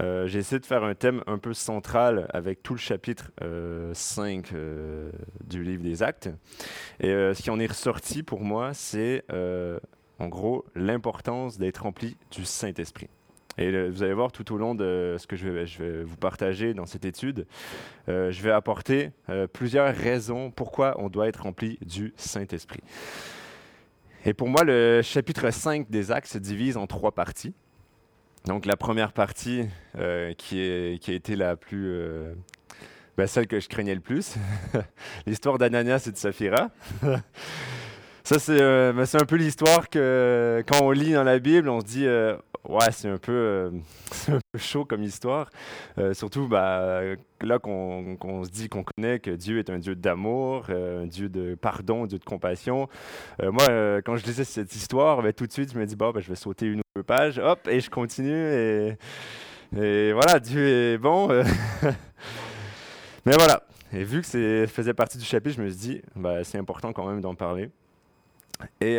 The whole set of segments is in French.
euh, j'ai essayé de faire un thème un peu central avec tout le chapitre 5 du livre des Actes. Et ce qui en est ressorti pour moi, c'est en gros l'importance d'être rempli du Saint-Esprit. Et vous allez voir tout au long de ce que je vais, vous partager dans cette étude, euh, je vais apporter euh, plusieurs raisons pourquoi on doit être rempli du Saint-Esprit. Et pour moi, le chapitre 5 des Actes se divise en trois parties. Donc la première partie, euh, qui, a été la plus... Ben, celle que je craignais le plus, l'histoire d'Ananias et de Saphira. Ça, ben, c'est un peu l'histoire que quand on lit dans la Bible, on se dit Ouais, c'est un, peu, euh, chaud comme histoire. Euh, surtout bah, là qu'on se dit qu'on connaît que Dieu est un Dieu d'amour, euh, un Dieu de pardon, un Dieu de compassion. moi, quand je lisais cette histoire, ben, tout de suite, je me dis, ben, je vais sauter une ou deux pages, hop, et je continue. Et, et voilà, Dieu est bon. Mais voilà. Et vu que ça faisait partie du chapitre, je me suis dit, bah, c'est important quand même d'en parler. Et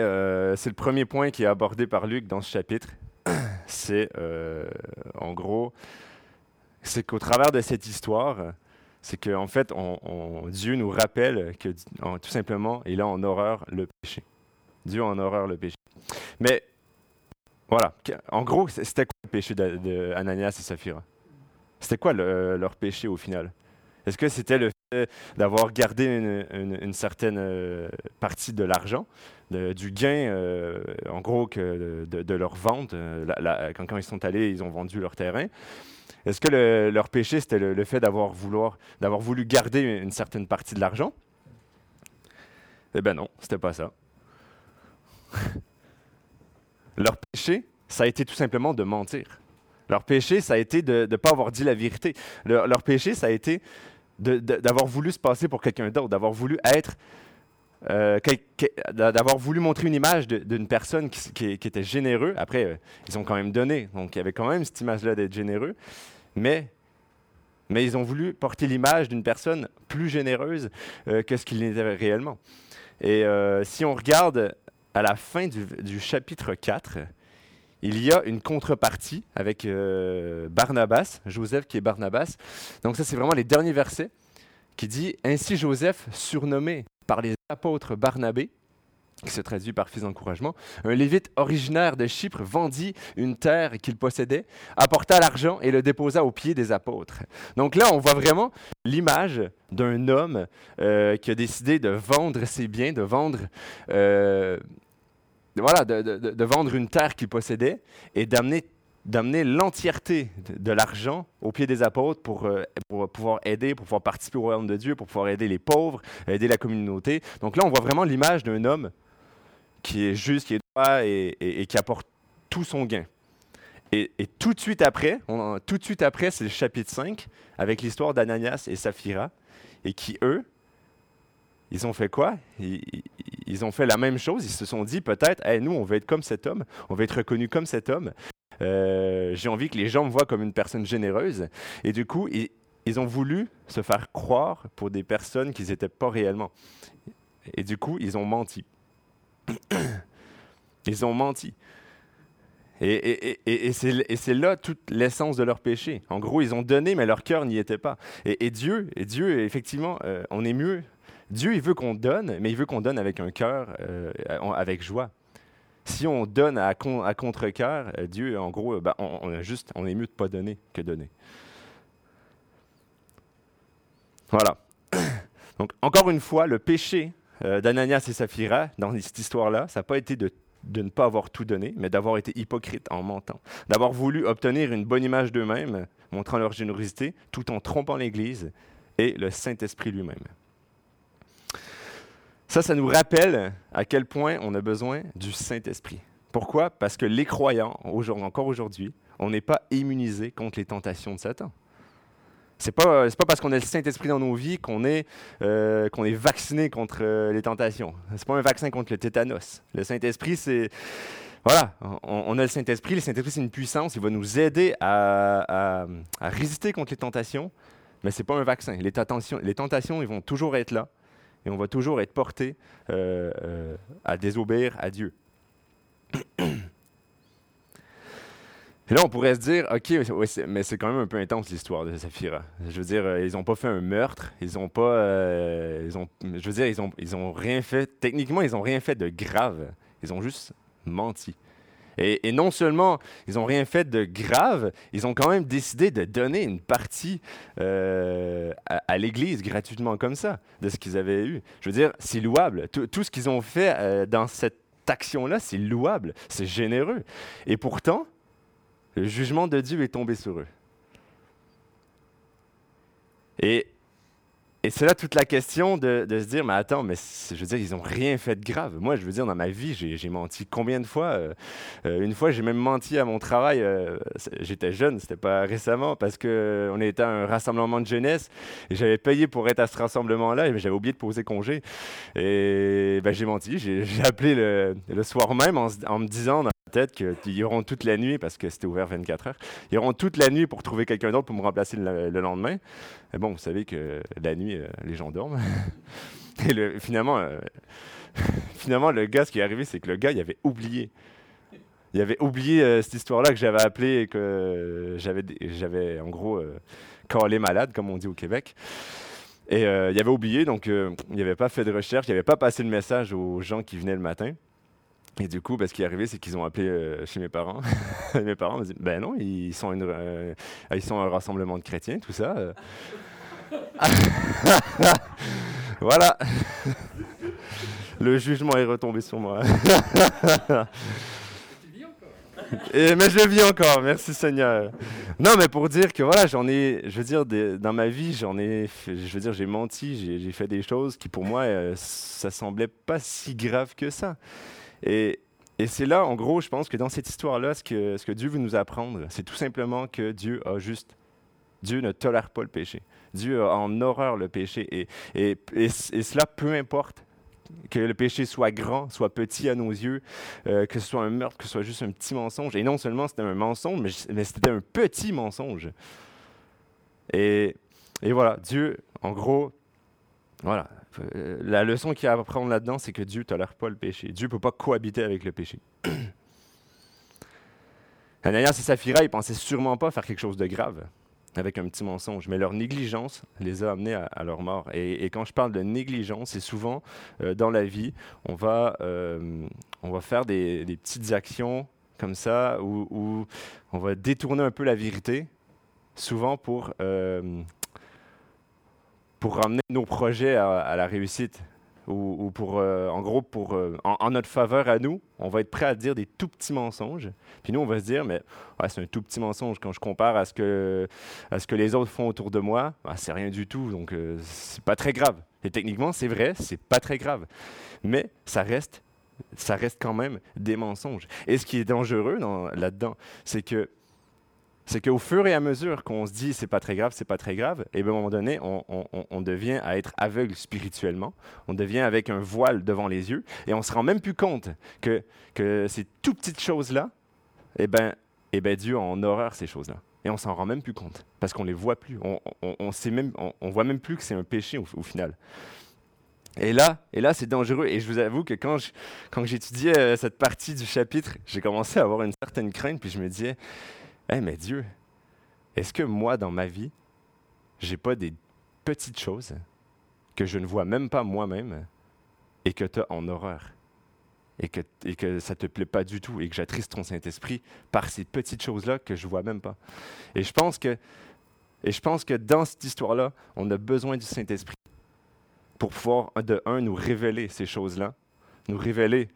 c'est le premier point qui est abordé par Luc dans ce chapitre c'est euh, en gros, c'est qu'au travers de cette histoire, c'est qu'en en fait, Dieu nous rappelle que tout simplement, il a en horreur le péché. Dieu a en horreur le péché. Mais voilà, en gros, c'était quoi le péché d'Ananias et Saphira? C'était quoi leur péché au final? Est-ce que c'était le d'avoir gardé une, certaine euh, partie de l'argent du gain, euh, en gros, que de, leur vente. Euh, quand, ils sont allés, ils ont vendu leur terrain. Est-ce que leur péché, c'était le, fait d'avoir voulu garder une certaine partie de l'argent? Eh bien non, c'était pas ça. leur péché, ça a été tout simplement de mentir. Leur péché, ça a été de ne pas avoir dit la vérité. leur péché, ça a été d'avoir voulu se passer pour quelqu'un d'autre, d'avoir voulu être euh, d'avoir voulu montrer une image d'une personne qui, était généreux. Après, euh, ils ont quand même donné, donc il y avait quand même cette image-là d'être généreux, mais, mais ils ont voulu porter l'image d'une personne plus généreuse euh, que ce qu'il n'était réellement. Et si on regarde à la fin du, du, chapitre 4, il y a une contrepartie avec Barnabas, Joseph qui est Barnabas. Donc ça, c'est vraiment les derniers versets qui dit Ainsi Joseph, surnommé par les apôtres Barnabé, qui se traduit par fils d'encouragement, un lévite originaire de Chypre vendit une terre qu'il possédait, apporta l'argent et le déposa aux pieds des apôtres. Donc là, on voit vraiment l'image d'un homme euh, qui a décidé de vendre ses biens, de vendre, euh, voilà, de, vendre une terre qu'il possédait et d'amener d'amener l'entièreté de, l'argent au pied des apôtres pour, euh, pour, pouvoir aider, pour pouvoir participer au royaume de Dieu, pour pouvoir aider les pauvres, aider la communauté. Donc là, on voit vraiment l'image d'un homme qui est juste, qui est droit et, qui apporte tout son gain. Et, tout de suite après, tout de suite après, c'est le chapitre 5 avec l'histoire d'Ananias et Saphira, et qui, eux, ils ont fait quoi? Ils, ont fait la même chose. Ils se sont dit peut-être, nous, on veut être comme cet homme, on veut être reconnu comme cet homme. Euh, j'ai envie que les gens me voient comme une personne généreuse. Et du coup, ils, ont voulu se faire croire pour des personnes qu'ils n'étaient pas réellement. Et du coup, ils ont menti. ils ont menti. Et c'est là toute l'essence de leur péché. En gros, ils ont donné, mais leur cœur n'y était pas. Et, Dieu, et Dieu, effectivement, euh, on est mieux. Dieu, il veut qu'on donne, mais il veut qu'on donne avec un cœur, euh, avec joie si on donne à, contre-cœur, euh, Dieu, en gros, ben, on, juste, on est mieux de ne pas donner que donner. Voilà. Donc, encore une fois, le péché euh, d'Ananias et Saphira, dans cette histoire-là, ça n'a pas été de, de, ne pas avoir tout donné, mais d'avoir été hypocrite en mentant. D'avoir voulu obtenir une bonne image d'eux-mêmes, montrant leur générosité, tout en trompant l'Église et le Saint-Esprit lui-même. Ça, ça nous rappelle à quel point on a besoin du Saint-Esprit. Pourquoi? Parce que les croyants, encore aujourd'hui, on n'est pas immunisés contre les tentations de Satan. C'est pas pas parce qu'on a le Saint-Esprit dans nos vies qu'on est euh, qu'on est vacciné contre euh, les tentations. C'est pas un vaccin contre le tétanos. Le Saint-Esprit, c'est voilà, on, a le Saint-Esprit. Le Saint-Esprit, c'est une puissance. Il va nous aider à, à, résister contre les tentations, mais c'est pas un vaccin. Les les tentations, ils vont toujours être là et on va toujours être porté euh, euh, à désobéir à Dieu. Et là, on pourrait se dire, OK, mais c'est quand même un peu intense l'histoire de Saphira. Je veux dire, euh, ils n'ont pas fait un meurtre, ils n'ont pas. Ils ont, je veux dire, ils n'ont ils ont rien fait. Techniquement, ils n'ont rien fait de grave. Ils ont juste menti. Et, non seulement ils n'ont rien fait de grave, ils ont quand même décidé de donner une partie euh, à, l'Église gratuitement comme ça, de ce qu'ils avaient eu. Je veux dire, c'est louable. Tout, tout ce qu'ils ont fait dans cette action-là, c'est louable, c'est généreux. Et pourtant, le jugement de Dieu est tombé sur eux. Et, et c'est là toute la question de, se dire, mais attends, mais je veux dire, ils n'ont rien fait de grave. Moi, je veux dire, dans ma vie, j'ai menti combien de fois euh, euh, Une fois, j'ai même menti à mon travail. Euh, j'étais jeune, c'était pas récemment, parce qu'on était à un rassemblement de jeunesse et j'avais payé pour être à ce rassemblement-là et j'avais oublié de poser congé. Et ben, j'ai menti. J'ai appelé le, le, soir même en, en me disant tête qu'ils auront toute la nuit, parce que c'était ouvert 24 heures, ils auront toute la nuit pour trouver quelqu'un d'autre pour me remplacer le, lendemain. Mais bon, vous savez que la nuit, euh, les gens dorment. Et le, finalement, euh, finalement, le gars, ce qui est arrivé, c'est que le gars, il avait oublié. Il avait oublié euh, cette histoire-là que j'avais appelée et que j'avais, j'avais en gros calé malade, comme on dit au Québec. Et il avait oublié, donc il n'avait pas fait de recherche, il n'avait pas passé le message aux gens qui venaient le matin. Et du coup, ben, ce qui est arrivé, c'est qu'ils ont appelé euh, chez mes parents. mes parents m'ont dit Ben non, ils sont, euh, un rassemblement de chrétiens, tout ça. Euh. voilà. Le jugement est retombé sur moi. Et, mais je vis encore, merci Seigneur. Non, mais pour dire que voilà, j'en ai, je veux dire, dans ma vie, j'en ai, je veux dire, j'ai menti, j'ai fait des choses qui pour moi, ça semblait pas si grave que ça. Et, c'est là, en gros, je pense que dans cette histoire-là, ce que, ce que Dieu veut nous apprendre, c'est tout simplement que Dieu a juste Dieu ne tolère pas le péché. Dieu a en horreur le péché. Et, et, et, cela, peu importe que le péché soit grand, soit petit à nos yeux, euh, que ce soit un meurtre, que ce soit juste un petit mensonge. Et non seulement c'était un mensonge, mais, mais c'était un petit mensonge. Et, et voilà, Dieu, en gros, voilà, euh, la leçon qu'il y a à apprendre là-dedans, c'est que Dieu ne tolère pas le péché. Dieu ne peut pas cohabiter avec le péché. Ananias et Saphira, ils pensaient sûrement pas faire quelque chose de grave avec un petit mensonge, mais leur négligence les a amenés à, leur mort. Et, quand je parle de négligence, c'est souvent euh, dans la vie, on va, euh, on va faire des, petites actions comme ça où, on va détourner un peu la vérité, souvent pour pour ramener nos projets à, la réussite. Ou, pour, euh, en gros, pour, euh, en, notre faveur à nous, on va être prêt à dire des tout petits mensonges. Puis nous, on va se dire, mais c'est un tout petit mensonge quand je compare à ce que, à ce que les autres font autour de moi. Ben, c'est rien du tout, donc euh, c'est pas très grave. Et techniquement, c'est vrai, c'est pas très grave. Mais ça reste, ça reste quand même des mensonges. Et ce qui est dangereux là-dedans, c'est que c'est qu'au fur et à mesure qu'on se dit c'est pas très grave, c'est pas très grave, et bien à un moment donné, on, devient à être aveugle spirituellement, on devient avec un voile devant les yeux, et on se rend même plus compte que, que ces tout petites choses-là, eh ben, eh ben Dieu en horreur ces choses-là. Et on s'en rend même plus compte, parce qu'on les voit plus. On, on, sait même, on, voit même plus que c'est un péché au, final. Et là, et là c'est dangereux. Et je vous avoue que quand, quand j'étudiais euh, cette partie du chapitre, j'ai commencé à avoir une certaine crainte, puis je me disais, hey, mais Dieu, est-ce que moi, dans ma vie, j'ai pas des petites choses que je ne vois même pas moi-même et que tu as en horreur et que, ça te plaît pas du tout et que j'attriste ton Saint-Esprit par ces petites choses-là que je vois même pas? Et je pense que, et je pense que dans cette histoire-là, on a besoin du Saint-Esprit pour pouvoir, de un, nous révéler ces choses-là, nous révéler,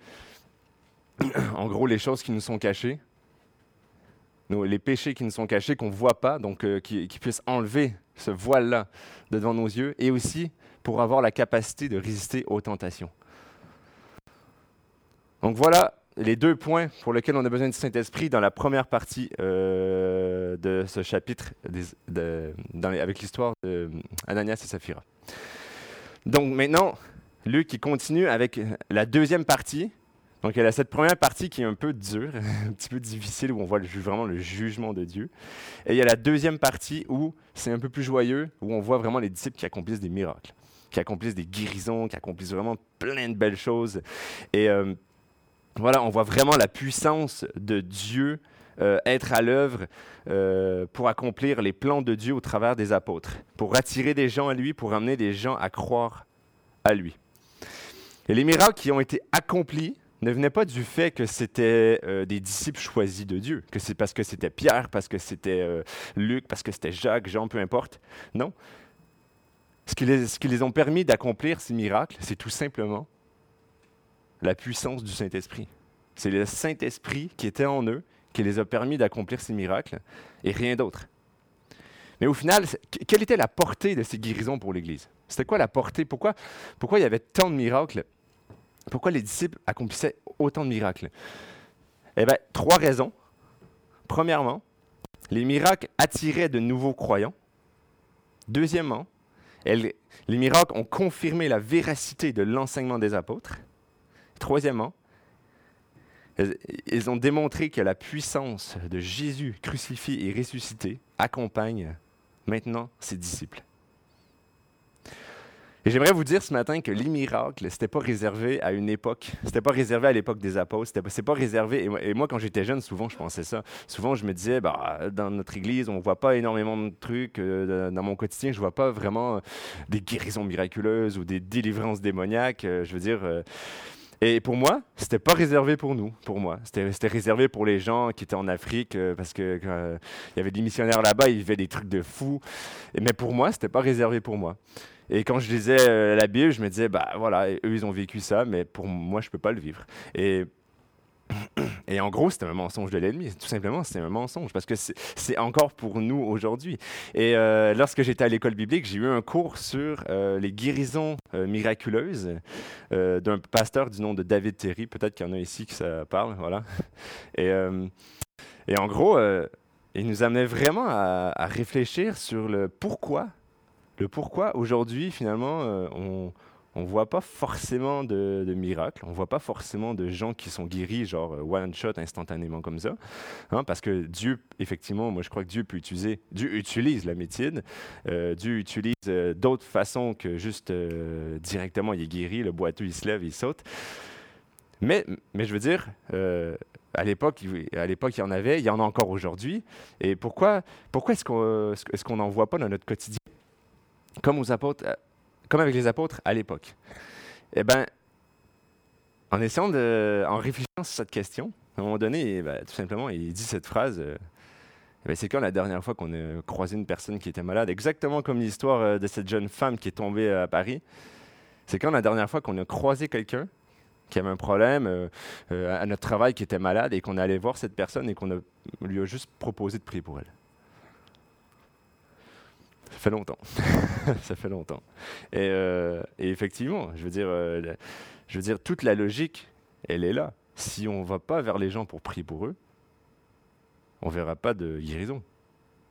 en gros, les choses qui nous sont cachées, les péchés qui nous sont cachés, qu'on ne voit pas, donc euh, qui, puissent enlever ce voile-là devant nos yeux, et aussi pour avoir la capacité de résister aux tentations. Donc voilà les deux points pour lesquels on a besoin du Saint-Esprit dans la première partie euh, de ce chapitre avec l'histoire d'Ananias et Saphira. Donc maintenant, Luc qui continue avec la deuxième partie, donc, y a cette première partie qui est un peu dure, un petit peu difficile, où on voit vraiment le jugement de Dieu. Et il y a la deuxième partie où c'est un peu plus joyeux, où on voit vraiment les disciples qui accomplissent des miracles, qui accomplissent des guérisons, qui accomplissent vraiment plein de belles choses. Et euh, voilà, on voit vraiment la puissance de Dieu euh, être à l'œuvre euh, pour accomplir les plans de Dieu au travers des apôtres, pour attirer des gens à lui, pour amener des gens à croire à lui. Et les miracles qui ont été accomplis ne venaient pas du fait que c'était euh, des disciples choisis de Dieu, que c'est parce que c'était Pierre, parce que c'était Luc, parce que c'était Jacques, Jean, peu importe. Non. Ce qui les, ce qui les permis d'accomplir ces miracles, c'est tout simplement la puissance du Saint-Esprit. C'est le Saint-Esprit qui était en eux, qui les a permis d'accomplir ces miracles, et rien d'autre. Mais au final, quelle était la portée de ces guérisons pour l'Église? C'était quoi la portée? Pourquoi, pourquoi il y avait tant de miracles Pourquoi les disciples accomplissaient autant de miracles? Eh bien, trois raisons. Premièrement, les miracles attiraient de nouveaux croyants. Deuxièmement, les miracles ont confirmé la véracité de l'enseignement des apôtres. Troisièmement, ils ont démontré que la puissance de Jésus crucifié et ressuscité accompagne maintenant ses disciples. Et j'aimerais vous dire ce matin que les miracles, ce n'était pas réservé à une époque. Ce n'était pas réservé à l'époque des apôtres. Ce n'est pas réservé. Et moi, quand j'étais jeune, souvent, je pensais ça. Souvent, je me disais, bah, dans notre église, on voit pas énormément de trucs. Euh, dans mon quotidien, je vois pas vraiment des guérisons miraculeuses ou des délivrances démoniaques. Euh, je veux dire. Euh, et pour moi, c'était pas réservé pour nous, pour moi. C'était réservé pour les gens qui étaient en Afrique, euh, parce que euh, y avait des missionnaires là-bas, ils vivaient des trucs de fous. mais pour moi, c'était pas réservé pour moi. Et quand je lisais euh, la Bible, je me disais, bah voilà, eux, ils ont vécu ça, mais pour moi, je peux pas le vivre. Et et en gros, c'était un mensonge de l'ennemi. Tout simplement, c'était un mensonge parce que c'est encore pour nous aujourd'hui. Et euh, lorsque j'étais à l'école biblique, j'ai eu un cours sur euh, les guérisons miraculeuses d'un pasteur du nom de David Terry. Peut-être qu'il y en a ici qui ça parle. Voilà. Et, et en gros, il nous amenait vraiment à, réfléchir sur le pourquoi. Le pourquoi aujourd'hui, finalement, on on ne voit pas forcément de, miracles, on voit pas forcément de gens qui sont guéris, genre euh, one shot instantanément comme ça. Hein, parce que Dieu, effectivement, moi je crois que Dieu peut utiliser, Dieu utilise la médecine, euh, Dieu utilise euh, d'autres façons que juste directement il est guéri, le boiteux il se lève, il saute. Mais, mais je veux dire, à l'époque, à l'époque, il y en avait, il y en a encore aujourd'hui. Et pourquoi, pourquoi est-ce qu'on est n'en voit pas dans notre quotidien? Apôtres, comme avec les apôtres à l'époque. Eh bien, en essayant de, en réfléchissant sur cette question, à un moment donné, ben, tout simplement, il dit cette phrase. Euh, eh ben, c'est quand la dernière fois qu'on a croisé une personne qui était malade Exactement comme l'histoire euh, de cette jeune femme qui est tombée à Paris. C'est quand la dernière fois qu'on a croisé quelqu'un qui avait un problème euh, à notre travail, qui était malade, et qu'on allé voir cette personne et qu'on lui a juste proposé de prier pour elle. Ça fait longtemps. ça fait longtemps. Euh, et, effectivement, je veux, dire, euh, je veux dire, toute la logique, elle est là. Si on ne va pas vers les gens pour prier pour eux, on ne verra pas de guérison.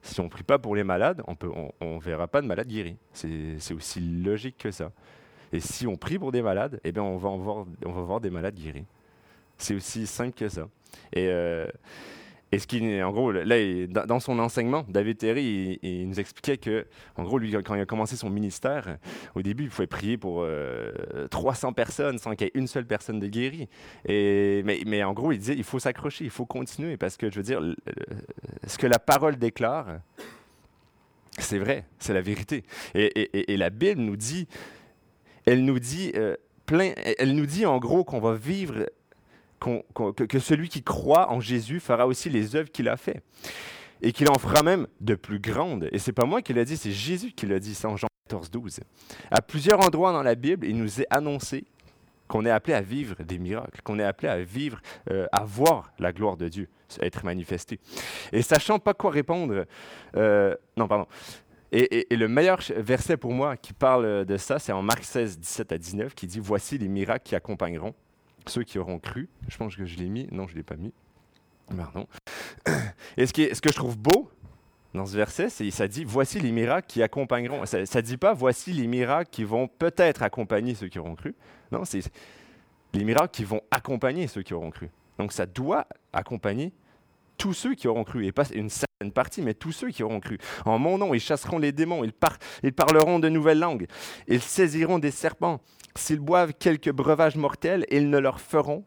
Si on ne prie pas pour les malades, on ne on, verra pas de malades guéris. C'est aussi logique que ça. Et si on prie pour des malades, eh bien on, va voir, on va voir des malades guéris. C'est aussi simple que ça. Et, euh, et ce qui, en gros, là, dans son enseignement, David Terry, il, nous expliquait que, en gros, lui, quand il a commencé son ministère, au début, il pouvait prier pour 300 euh, personnes sans qu'il y ait une seule personne de guérie. Et, mais, mais en gros, il disait, il faut s'accrocher, il faut continuer, parce que, je veux dire, ce que la parole déclare, c'est vrai, c'est la vérité. Et, et, la Bible nous dit, elle nous dit, euh, plein, elle nous dit en gros qu'on va vivre que, celui qui croit en Jésus fera aussi les œuvres qu'il a fait. Et qu'il en fera même de plus grandes. Et c'est pas moi qui l'a dit, c'est Jésus qui l'a dit, c'est en Jean 14, 12. À plusieurs endroits dans la Bible, il nous est annoncé qu'on est appelé à vivre des miracles, qu'on est appelé à vivre, euh, à voir la gloire de Dieu être manifestée. Et sachant pas quoi répondre, euh, non, pardon. Et, et, le meilleur verset pour moi qui parle de ça, c'est en Marc 16, 17 à 19, qui dit Voici les miracles qui accompagneront ceux qui auront cru. Je pense que je l'ai mis. Non, je ne l'ai pas mis. Pardon. Et ce, qui ce, que je trouve beau dans ce verset, c'est ça dit voici les miracles qui accompagneront. Ça ne dit pas voici les miracles qui vont peut-être accompagner ceux qui auront cru. Non, c'est les miracles qui vont accompagner ceux qui auront cru. Donc ça doit accompagner tous ceux qui auront cru, et pas une certaine partie, mais tous ceux qui auront cru. En mon nom, ils chasseront les démons, ils, parleront de nouvelles langues, ils saisiront des serpents, S'ils boivent quelques breuvages mortels, ils ne leur feront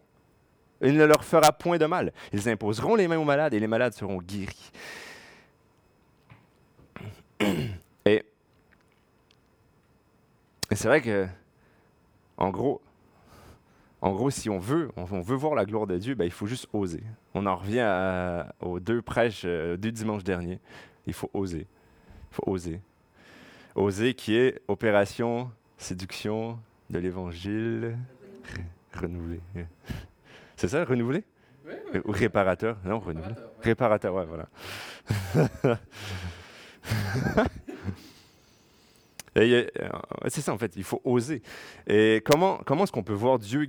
Il ne leur fera point de mal. Ils imposeront les mains aux malades et les malades seront guéris. Et, c'est vrai que, en gros, en gros, si on veut, on, veut voir la gloire de Dieu, ben, il faut juste oser. On en revient aux deux prêches euh, du dimanche dernier. Il faut oser. Il faut oser. Oser qui est opération séduction de l'évangile renouvelé. C'est ça, renouvelé? Ou réparateur? Non, renouvelé. Réparateur, ouais, voilà. Euh, c'est ça en fait, il faut oser. Et comment, comment est-ce qu'on peut voir Dieu,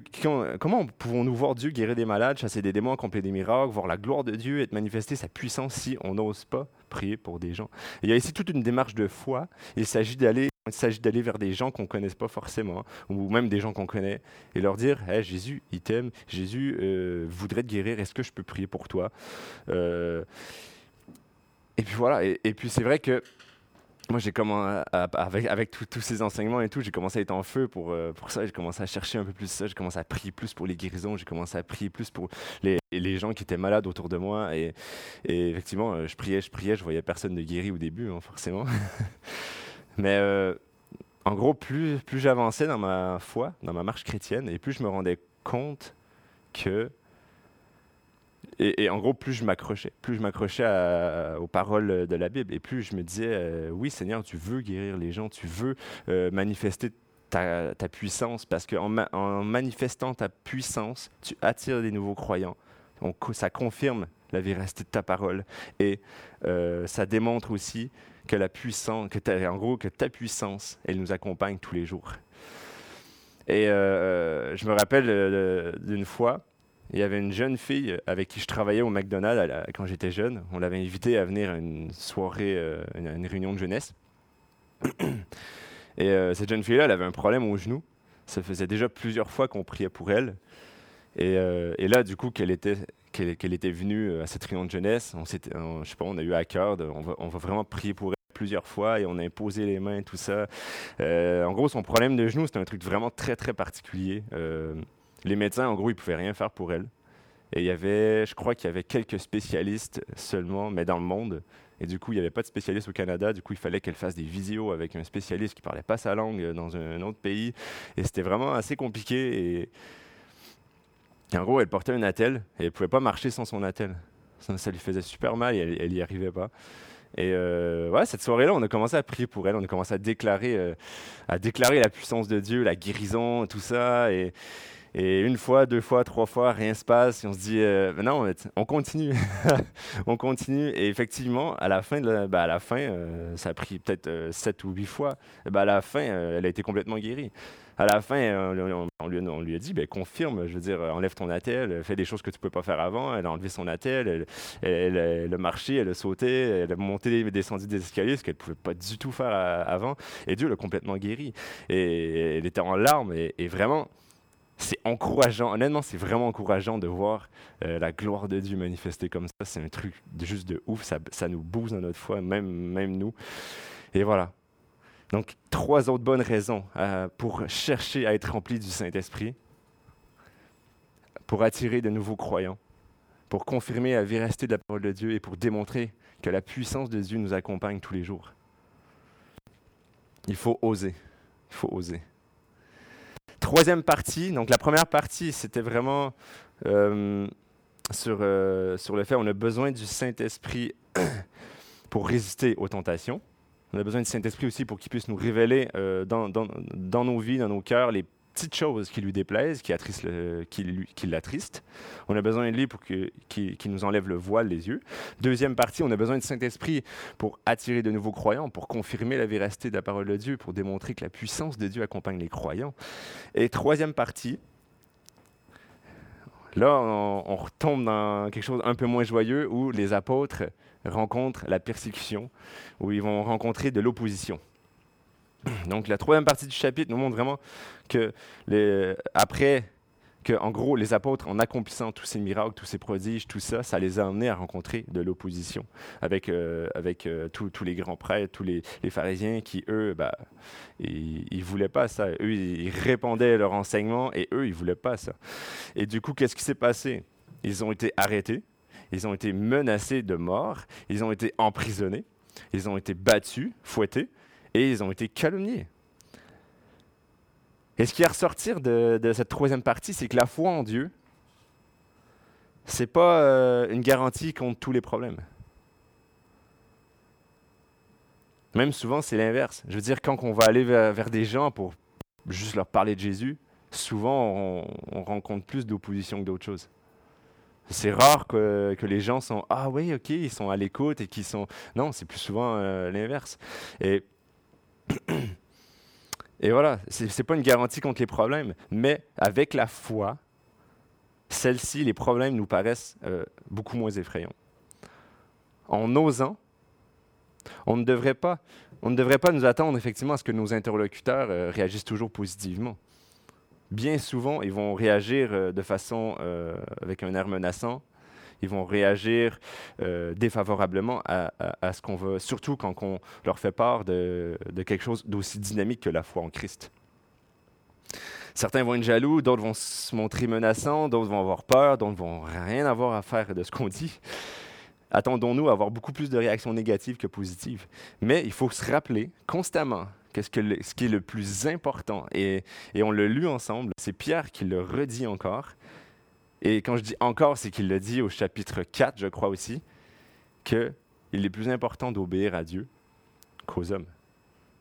comment pouvons-nous voir Dieu guérir des malades, chasser des démons, accomplir des miracles, voir la gloire de Dieu et manifester sa puissance si on n'ose pas prier pour des gens? Il y a ici toute une démarche de foi. Il s'agit d'aller il s'agit d'aller vers des gens qu'on ne connaisse pas forcément, ou même des gens qu'on connaît, et leur dire hey, Jésus, il t'aime, Jésus euh, voudrait te guérir, est-ce que je peux prier pour toi? Euh, Et puis voilà, et puis c'est vrai que moi, j'ai commencé avec, avec tous ces enseignements et tout, j'ai commencé à être en feu pour, euh, pour ça. J'ai commencé à chercher un peu plus ça. J'ai commencé à prier plus pour les guérisons. J'ai commencé à prier plus pour les, gens qui étaient malades autour de moi. Et, effectivement, euh, je priais, je priais. Je voyais personne de guéri au début, hein, forcément. Mais euh, en gros, plus j'avançais dans ma foi, dans ma marche chrétienne, et plus je me rendais compte que et, en gros, plus je m'accrochais, plus je m'accrochais aux paroles de la Bible, et plus je me disais, euh, oui Seigneur, tu veux guérir les gens, tu veux euh, manifester ta, puissance, parce qu'en en manifestant ta puissance, tu attires des nouveaux croyants. Donc, ça confirme la véracité de ta parole, et euh, ça démontre aussi que la puissance, en gros, que ta puissance, elle nous accompagne tous les jours. Et je me rappelle d'une fois, il y avait une jeune fille avec qui je travaillais au McDonald's quand j'étais jeune. On l'avait invitée à venir à une soirée, euh, une, réunion de jeunesse. Et euh, cette jeune fille-là, elle avait un problème au genou. Ça faisait déjà plusieurs fois qu'on priait pour elle. Et, euh, là, du coup, qu'elle était, qu'elle, était venue à cette réunion de jeunesse, on, je sais pas, on a eu à cœur, on, va, on vraiment prier pour elle plusieurs fois et on a imposé les mains, tout ça. en gros, son problème de genou, c'était un truc vraiment très, très particulier les médecins, en gros, ils pouvaient rien faire pour elle. Et il y avait, je crois qu'il y avait quelques spécialistes seulement, mais dans le monde. Et du coup, il n'y avait pas de spécialiste au Canada. Du coup, il fallait qu'elle fasse des visios avec un spécialiste qui parlait pas sa langue dans un autre pays. Et c'était vraiment assez compliqué. Et... en gros, elle portait un attel et elle pouvait pas marcher sans son attel. Ça, lui faisait super mal et elle, n'y y arrivait pas. Et euh, cette soirée-là, on a commencé à prier pour elle. On a commencé à déclarer, euh, à déclarer la puissance de Dieu, la guérison, tout ça. Et, et une fois, deux fois, trois fois, rien se passe. Et on se dit, euh, non, on continue. on continue. Et effectivement, à la fin, bah, à la fin euh, ça a pris peut-être euh, sept ou huit fois. Bah, à la fin, elle a été complètement guérie. À la fin, on, lui, a dit, ben, confirme, je veux dire, enlève ton attel, fais des choses que tu ne peux pas faire avant. Elle a enlevé son attel, elle, elle, a marché, elle a sauté, elle a monté et descendu des escaliers, ce qu'elle ne pouvait pas du tout faire avant. Et Dieu l'a complètement guérie. Et elle était en larmes. et vraiment, c'est encourageant. Honnêtement, c'est vraiment encourageant de voir euh, la gloire de Dieu manifestée comme ça. C'est un truc juste de ouf. Ça, ça, nous booste dans notre foi, même, même nous. Et voilà. Donc, trois autres bonnes raisons euh, pour chercher à être rempli du Saint-Esprit, pour attirer de nouveaux croyants, pour confirmer la véracité de la parole de Dieu et pour démontrer que la puissance de Dieu nous accompagne tous les jours. Il faut oser. Il faut oser. Troisième partie, donc la première partie, c'était vraiment euh, sur, euh, sur le fait qu'on a besoin du Saint-Esprit pour résister aux tentations. On a besoin du Saint-Esprit aussi pour qu'il puisse nous révéler euh, dans, dans, dans, nos vies, dans nos cœurs, les petites choses qui lui déplaisent, qui, qui, l'attristent. On a besoin de lui pour qu'il nous enlève le voile des yeux. Deuxième partie, on a besoin du Saint-Esprit pour attirer de nouveaux croyants, pour confirmer la véracité de la parole de Dieu, pour démontrer que la puissance de Dieu accompagne les croyants. Et troisième partie, là, on, on retombe dans quelque chose un peu moins joyeux où les apôtres rencontrent la persécution, où ils vont rencontrer de l'opposition. Donc la troisième partie du chapitre nous montre vraiment que après que, en gros, les apôtres, en accomplissant tous ces miracles, tous ces prodiges, tout ça, ça les a amenés à rencontrer de l'opposition avec, euh, avec euh, tous les grands prêtres, tous les, pharisiens qui, eux, bah, ils ne voulaient pas ça. Eux, ils répandaient leur enseignement et eux, ils voulaient pas ça. Et du coup, qu'est-ce qui s'est passé? Ils ont été arrêtés, ils ont été menacés de mort, ils ont été emprisonnés, ils ont été battus, fouettés et ils ont été calomniés. Et ce qui est à ressortir de, cette troisième partie, c'est que la foi en Dieu, ce n'est pas euh, une garantie contre tous les problèmes. Même souvent, c'est l'inverse. Je veux dire, quand on va aller vers, des gens pour juste leur parler de Jésus, souvent, on, rencontre plus d'opposition que d'autres choses. C'est rare que, les gens sont Ah oui, ok, ils sont à l'écoute et qu'ils sont. Non, c'est plus souvent euh, l'inverse. Et Et voilà, ce n'est pas une garantie contre les problèmes, mais avec la foi, celle-ci, les problèmes nous paraissent euh, beaucoup moins effrayants. En osant, on ne devrait pas, on ne devrait pas nous attendre effectivement à ce que nos interlocuteurs euh, réagissent toujours positivement. Bien souvent, ils vont réagir euh, de façon avec un air menaçant, ils vont réagir euh, défavorablement à, ce qu'on veut, surtout quand on leur fait part de, quelque chose d'aussi dynamique que la foi en Christ. Certains vont être jaloux, d'autres vont se montrer menaçants, d'autres vont avoir peur, d'autres vont rien avoir à faire de ce qu'on dit. Attendons-nous à avoir beaucoup plus de réactions négatives que positives. Mais il faut se rappeler constamment qu'est-ce que ce qui est le plus important, et, et on l'a lu ensemble, c'est Pierre qui le redit encore, et quand je dis encore, c'est qu'il le dit au chapitre 4, je crois aussi, qu'il est plus important d'obéir à Dieu qu'aux hommes.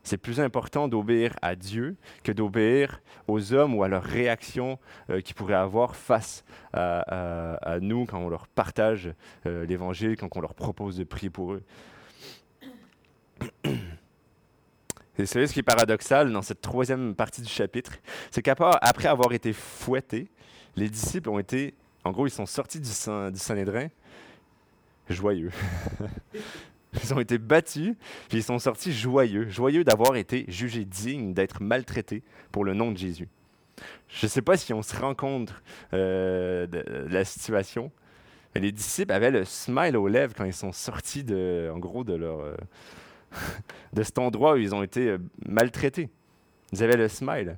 C'est plus important d'obéir à Dieu que d'obéir aux hommes ou à leurs réactions euh, qu'ils pourraient avoir face à, nous quand on leur partage euh, l'Évangile, quand on leur propose de prier pour eux. Et c'est ce qui est paradoxal dans cette troisième partie du chapitre, c'est qu'après avoir été fouettés, les disciples ont été, en gros, ils sont sortis du, du Sanhédrin joyeux. ils ont été battus, puis ils sont sortis joyeux, joyeux d'avoir été jugés dignes d'être maltraités pour le nom de Jésus. Je ne sais pas si on se rend compte euh, de, la situation, mais les disciples avaient le smile aux lèvres quand ils sont sortis de, en gros, de leur, euh, de cet endroit où ils ont été euh, maltraités. Ils avaient le smile.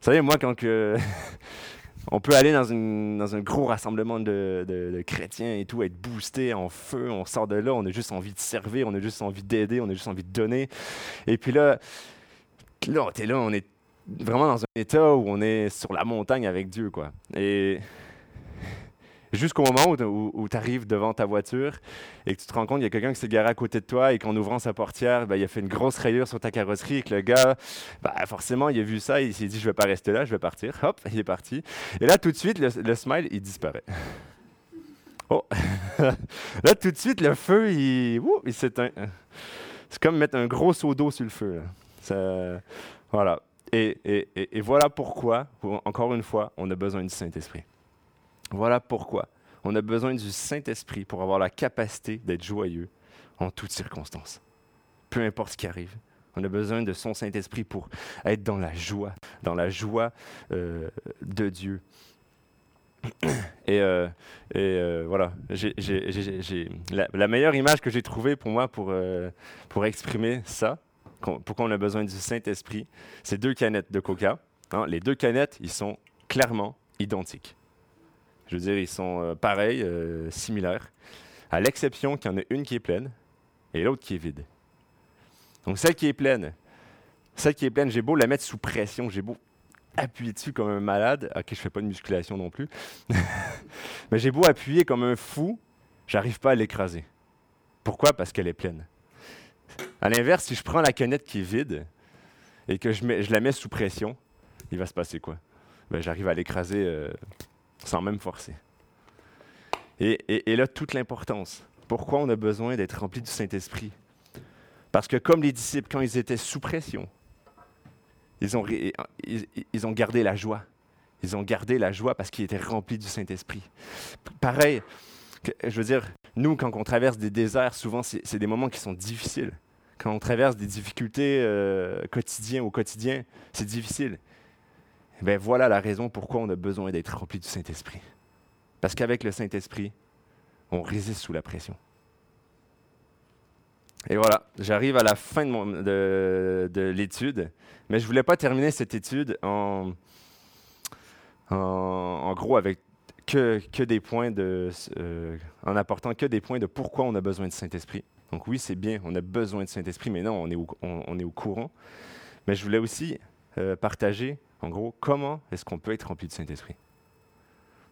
Vous savez, moi, quand que, on peut aller dans, un gros rassemblement de, chrétiens et tout, être boosté en feu, on sort de là, on a juste envie de servir, on a juste envie d'aider, on a juste envie de donner. Et puis là, là, es là, on est vraiment dans un état où on est sur la montagne avec Dieu, quoi. Jusqu'au moment où, tu arrives devant ta voiture et que tu te rends compte qu'il y a quelqu'un qui s'est garé à côté de toi et qu'en ouvrant sa portière, ben, il a fait une grosse rayure sur ta carrosserie et que le gars, ben, forcément, il a vu ça, il s'est dit, je vais pas rester là, je vais partir. Hop, il est parti. Et là, tout de suite, le, smile, il disparaît. Oh! là, tout de suite, le feu, il, il s'éteint. C'est comme mettre un gros seau d'eau sur le feu. voilà. Et, et, et, voilà pourquoi, encore une fois, on a besoin du Saint-Esprit. Voilà pourquoi on a besoin du Saint-Esprit pour avoir la capacité d'être joyeux en toutes circonstances. Peu importe ce qui arrive. On a besoin de son Saint-Esprit pour être dans la joie, dans la joie euh, de Dieu. Et, euh, euh, voilà, la, meilleure image que j'ai trouvée pour moi pour, pour exprimer ça, pourquoi on a besoin du Saint-Esprit, c'est deux canettes de coca. Hein. les deux canettes, ils sont clairement identiques. Je veux dire, ils sont euh, pareils, euh, similaires, à l'exception qu'il y en a une qui est pleine et l'autre qui est vide. Donc celle qui est pleine, celle qui est pleine, j'ai beau la mettre sous pression, j'ai beau appuyer dessus comme un malade. Ok, je fais pas de musculation non plus. Mais j'ai beau appuyer comme un fou, j'arrive pas à l'écraser. Pourquoi? Parce qu'elle est pleine. À l'inverse, si je prends la canette qui est vide et que je, la mets sous pression, il va se passer quoi? Ben, J'arrive à l'écraser euh, sans même forcer. Et, là, toute l'importance. Pourquoi on a besoin d'être rempli du Saint-Esprit? Parce que comme les disciples, quand ils étaient sous pression, ils ont, gardé la joie. Ils ont gardé la joie parce qu'ils étaient remplis du Saint-Esprit. Pareil, je veux dire, nous, quand on traverse des déserts, souvent, c'est des moments qui sont difficiles. Quand on traverse des difficultés euh, quotidiennes au quotidien, c'est difficile. Ben voilà la raison pourquoi on a besoin d'être rempli du Saint-Esprit. Parce qu'avec le Saint-Esprit, on résiste sous la pression. Et voilà, j'arrive à la fin de, de, l'étude, mais je ne voulais pas terminer cette étude en, en, gros avec que, que, des points de, euh, en apportant que des points de pourquoi on a besoin du Saint-Esprit. Donc oui, c'est bien, on a besoin du Saint-Esprit, mais non, on est, on, est au courant. Mais je voulais aussi euh, partager, en gros, comment est-ce qu'on peut être rempli du Saint-Esprit.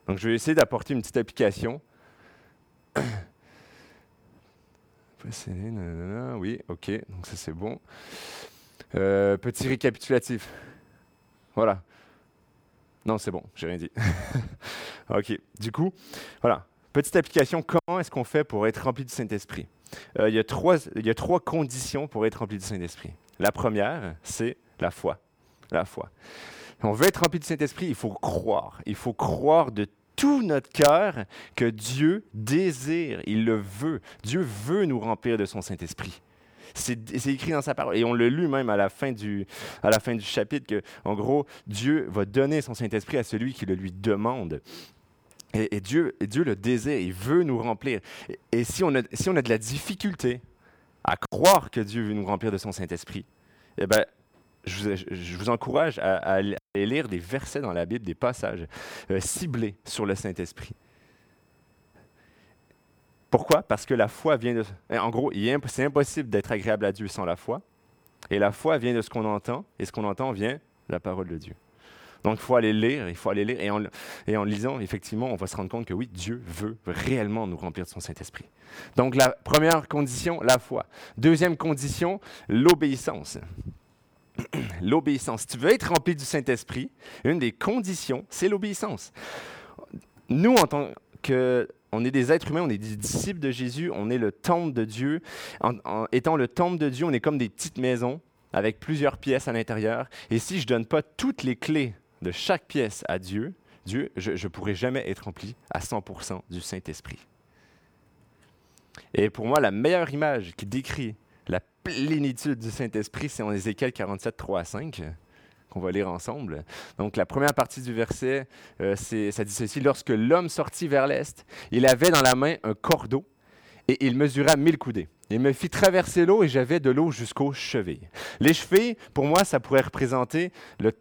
Donc je vais essayer d'apporter une petite application oui, ok, donc ça c'est bon. Euh, petit récapitulatif. Voilà. Non, c'est bon, j'ai rien dit. ok, du coup, voilà. Petite application, comment est-ce qu'on fait pour être rempli du Saint-Esprit? Euh, il, y a trois, il y a trois conditions pour être rempli du Saint-Esprit. La première, c'est la foi. La foi. On veut être rempli du Saint-Esprit, il faut croire. Il faut croire de tout notre cœur que Dieu désire, il le veut. Dieu veut nous remplir de son Saint-Esprit. C'est écrit dans sa parole. Et on le lu même à la fin du, à la fin du chapitre que, en gros, Dieu va donner son Saint-Esprit à celui qui le lui demande. Et, Dieu, Dieu le désire, il veut nous remplir. Et, si, on a, si on a de la difficulté à croire que Dieu veut nous remplir de son Saint-Esprit, eh bien, je vous, encourage à, lire des versets dans la Bible, des passages euh, ciblés sur le Saint-Esprit. Pourquoi? Parce que la foi vient de... En gros, c'est impossible d'être agréable à Dieu sans la foi. Et la foi vient de ce qu'on entend, et ce qu'on entend vient de la parole de Dieu. Donc, il faut aller lire, il faut aller lire. Et en lisant, effectivement, on va se rendre compte que oui, Dieu veut réellement nous remplir de son Saint-Esprit. Donc, la première condition, la foi. Deuxième condition, l'obéissance. L'obéissance. Si tu veux être rempli du Saint-Esprit, une des conditions, c'est l'obéissance. Nous, en tant que on est des êtres humains, on est des disciples de Jésus, on est le temple de Dieu. En, étant le temple de Dieu, on est comme des petites maisons avec plusieurs pièces à l'intérieur. Et si je ne donne pas toutes les clés de chaque pièce à Dieu, Dieu, je ne pourrai jamais être rempli à 100% du Saint-Esprit. Et pour moi, la meilleure image qui décrit plénitude du Saint-Esprit, c'est en Ézéchiel 47, 3 à 5 qu'on va lire ensemble. Donc la première partie du verset, euh, ça dit ceci, lorsque l'homme sortit vers l'est, il avait dans la main un cordeau et il mesura mille coudées. Il me fit traverser l'eau et j'avais de l'eau jusqu'aux chevilles. Les chevilles, pour moi, ça pourrait représenter le,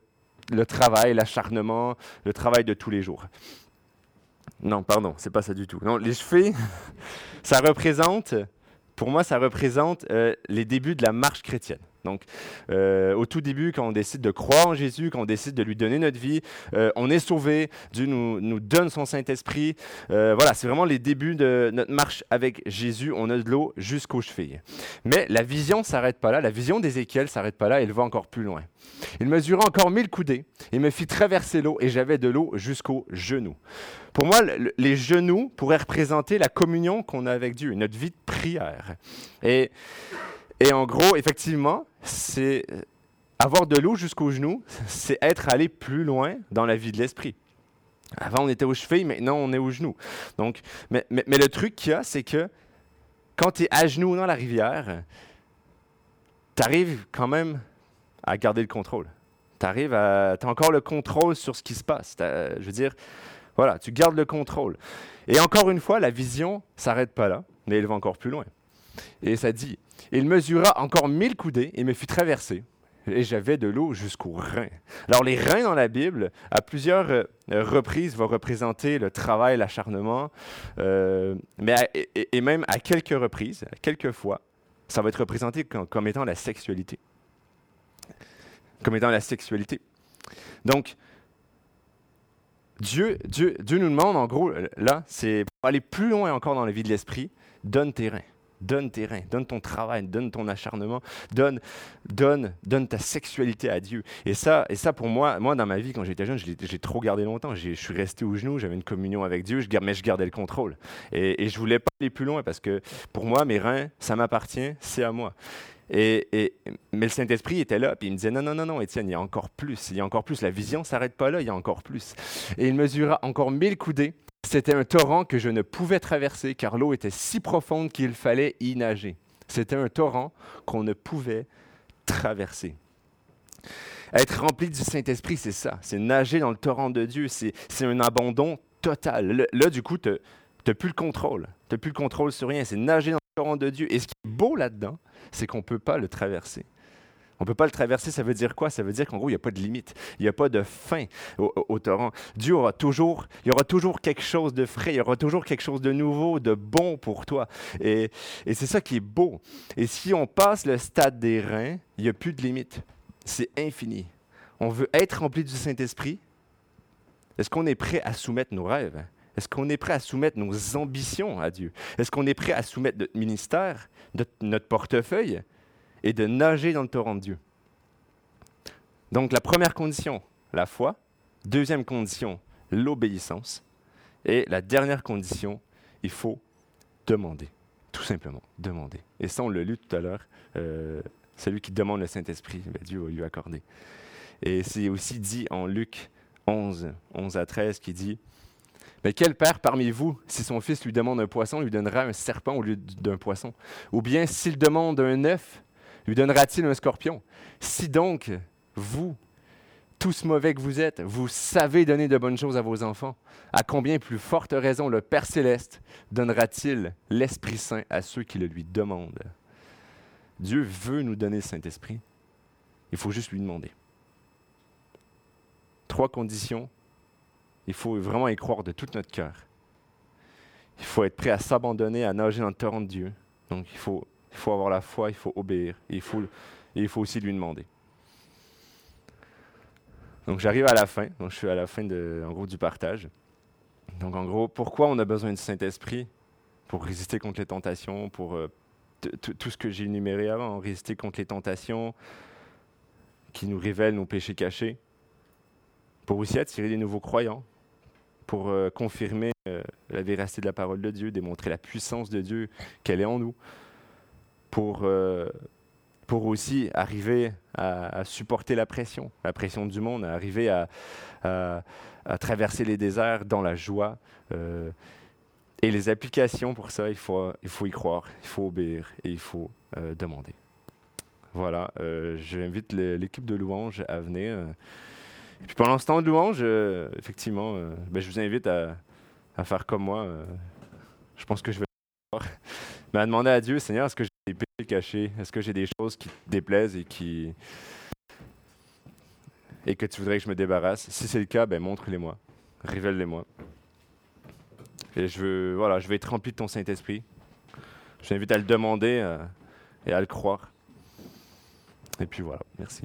le travail, l'acharnement, le travail de tous les jours. Non, pardon, c'est pas ça du tout. Non, les chevilles, ça représente pour moi, ça représente euh, les débuts de la marche chrétienne. Donc, euh, au tout début, quand on décide de croire en Jésus, quand on décide de lui donner notre vie, euh, on est sauvé, Dieu nous, donne son Saint-Esprit. voilà, c'est vraiment les débuts de notre marche avec Jésus. On a de l'eau jusqu'aux chevilles. Mais la vision ne s'arrête pas là. La vision d'Ézéchiel ne s'arrête pas là. Elle va encore plus loin. Il mesura encore mille coudées et me fit traverser l'eau et j'avais de l'eau jusqu'aux genoux. Pour moi, les genoux pourraient représenter la communion qu'on a avec Dieu, notre vie de prière. Et, et en gros, effectivement, c'est avoir de l'eau jusqu'aux genoux, c'est être allé plus loin dans la vie de l'esprit. Avant, on était aux chevilles, maintenant, on est aux genoux. Donc, mais le truc qu'il y a, c'est que quand tu es à genoux dans la rivière, tu arrives quand même à garder le contrôle. Tu arrives à. Tu as encore le contrôle sur ce qui se passe. Je veux dire, voilà, tu gardes le contrôle. Et encore une fois, la vision s'arrête pas là, mais elle va encore plus loin. Et ça dit, il mesura encore mille coudées et me fut traversé. Et j'avais de l'eau jusqu'aux reins. Alors les reins dans la Bible, à plusieurs euh, reprises, vont représenter le travail, l'acharnement, euh, mais et, même à quelques reprises, quelques fois, ça va être représenté comme étant la sexualité. Comme étant la sexualité. Donc, Dieu, Dieu, Dieu nous demande, en gros, là, c'est pour aller plus loin encore dans la vie de l'esprit, donne tes reins. Donne tes reins, donne ton travail, donne ton acharnement, donne, donne, donne ta sexualité à Dieu. Et ça, et ça pour moi, moi dans ma vie, quand j'étais jeune, j'ai trop gardé longtemps. Je suis resté au genou, j'avais une communion avec Dieu, je, mais je gardais le contrôle. Et, et je voulais pas aller plus loin parce que pour moi, mes reins, ça m'appartient, c'est à moi. Et, mais le Saint-Esprit était là, puis il me disait, non, non, non, non, Étienne, il y a encore plus, il y a encore plus. La vision ne s'arrête pas là, il y a encore plus. Et il mesura encore mille coudées. C'était un torrent que je ne pouvais traverser, car l'eau était si profonde qu'il fallait y nager. C'était un torrent qu'on ne pouvait traverser. Être rempli du Saint-Esprit, c'est ça. C'est nager dans le torrent de Dieu. C'est un abandon total. Là, du coup, tu n'as plus le contrôle. Tu n'as plus le contrôle sur rien. C'est nager dans torrent de Dieu. Et ce qui est beau là-dedans, c'est qu'on ne peut pas le traverser. On ne peut pas le traverser, ça veut dire quoi? Ça veut dire qu'en gros, il n'y a pas de limite, il n'y a pas de fin au, torrent. Dieu aura toujours, il y aura toujours quelque chose de frais, il y aura toujours quelque chose de nouveau, de bon pour toi. Et, c'est ça qui est beau. Et si on passe le stade des reins, il n'y a plus de limite. C'est infini. On veut être rempli du Saint-Esprit. Est-ce qu'on est prêt à soumettre nos rêves? Est-ce qu'on est prêt à soumettre nos ambitions à Dieu? Est-ce qu'on est prêt à soumettre notre ministère, notre portefeuille? et de nager dans le torrent de Dieu? Donc la première condition, la foi. Deuxième condition, l'obéissance. Et la dernière condition, il faut demander. Tout simplement, demander. Et ça, on l'a lu tout à l'heure. Euh, celui qui demande le Saint-Esprit, ben, Dieu va lui accorder. Et c'est aussi dit en Luc 11, 11 à 13, qui dit Mais quel père parmi vous, si son fils lui demande un poisson, lui donnera un serpent au lieu d'un poisson? Ou bien s'il demande un œuf, lui donnera-t-il un scorpion? Si donc, vous, tous mauvais que vous êtes, vous savez donner de bonnes choses à vos enfants, à combien plus forte raison le Père céleste donnera-t-il l'Esprit Saint à ceux qui le lui demandent? Dieu veut nous donner le Saint-Esprit. Il faut juste lui demander. Trois conditions. Il faut vraiment y croire de tout notre cœur. Il faut être prêt à s'abandonner, à nager dans le torrent de Dieu. Donc il faut il faut avoir la foi, il faut obéir. Et il faut, il faut aussi lui demander. Donc j'arrive à la fin. Donc je suis à la fin de, en gros, du partage. Donc en gros, pourquoi on a besoin du Saint-Esprit Pour résister contre les tentations, pour euh, tout ce que j'ai énuméré avant, résister contre les tentations qui nous révèlent nos péchés cachés, pour aussi attirer des nouveaux croyants, pour euh, confirmer euh, la véracité de la parole de Dieu, démontrer la puissance de Dieu, qu'elle est en nous, pour, euh, pour aussi arriver à, supporter la pression, la pression du monde, arriver à, à, traverser les déserts dans la joie. Et les applications pour ça, il faut, il faut y croire, il faut obéir et il faut demander. Voilà, j'invite l'équipe de louange à venir. Et puis pendant ce temps de louange, effectivement, ben, je vous invite à, faire comme moi. je pense que je vais mais à demander à Dieu, Seigneur, est-ce que j'ai des péchés cachés? Est-ce que j'ai des choses qui te déplaisent et qui et que tu voudrais que je me débarrasse? Si c'est le cas, ben montre-les-moi. Révèle-les-moi. Et je veux, voilà, je vais être rempli de ton Saint-Esprit. Je t'invite à le demander euh, et à le croire. Et puis voilà, merci.